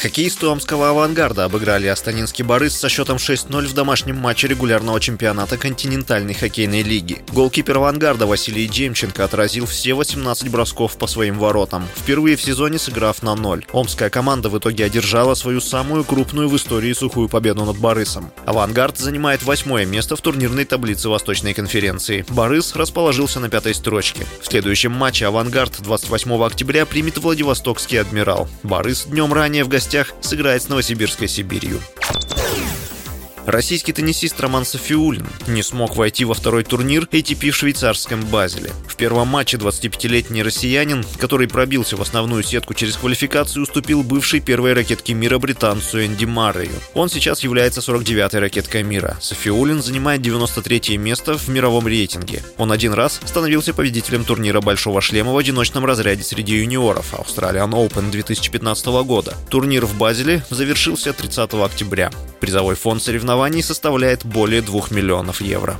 Хоккеисты Омского «Авангарда» обыграли Астанинский «Борис» со счетом 6-0 в домашнем матче регулярного чемпионата континентальной хоккейной лиги. Голкипер «Авангарда» Василий Демченко отразил все 18 бросков по своим воротам, впервые в сезоне сыграв на ноль. Омская команда в итоге одержала свою самую крупную в истории сухую победу над «Борисом». «Авангард» занимает восьмое место в турнирной таблице Восточной конференции. «Борис» расположился на пятой строчке. В следующем матче «Авангард» 28 октября примет Владивостокский «Адмирал». «Борис» днем ранее в гостях гостях сыграет с Новосибирской Сибирью. Российский теннисист Роман Софиулин не смог войти во второй турнир ATP в швейцарском Базеле. В первом матче 25-летний россиянин, который пробился в основную сетку через квалификацию, уступил бывшей первой ракетке мира британцу Энди Маррею. Он сейчас является 49-й ракеткой мира. Софиулин занимает 93 место в мировом рейтинге. Он один раз становился победителем турнира «Большого шлема» в одиночном разряде среди юниоров Australian Open 2015 года. Турнир в Базеле завершился 30 октября. Призовой фонд соревнований составляет более 2 миллионов евро.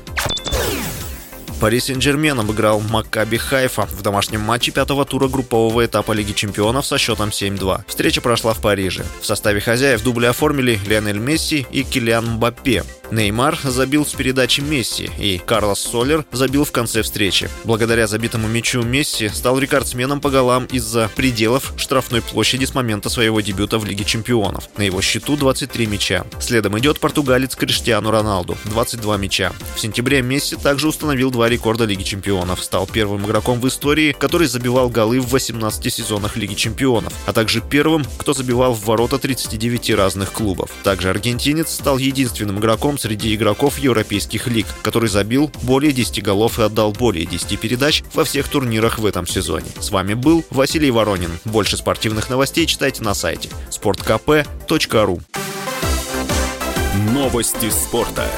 Пари Сен-Жермен обыграл Маккаби Хайфа в домашнем матче пятого тура группового этапа Лиги чемпионов со счетом 7-2. Встреча прошла в Париже. В составе хозяев дубли оформили Лионель Месси и Килиан Мбаппе. Неймар забил с передачи Месси, и Карлос Солер забил в конце встречи. Благодаря забитому мячу Месси стал рекордсменом по голам из-за пределов штрафной площади с момента своего дебюта в Лиге чемпионов. На его счету 23 мяча. Следом идет португалец Криштиану Роналду, 22 мяча. В сентябре Месси также установил два рекорда Лиги чемпионов. Стал первым игроком в истории, который забивал голы в 18 сезонах Лиги чемпионов, а также первым, кто забивал в ворота 39 разных клубов. Также аргентинец стал единственным игроком среди игроков европейских лиг, который забил более 10 голов и отдал более 10 передач во всех турнирах в этом сезоне. С вами был Василий Воронин. Больше спортивных новостей читайте на сайте sportkp.ru Новости спорта.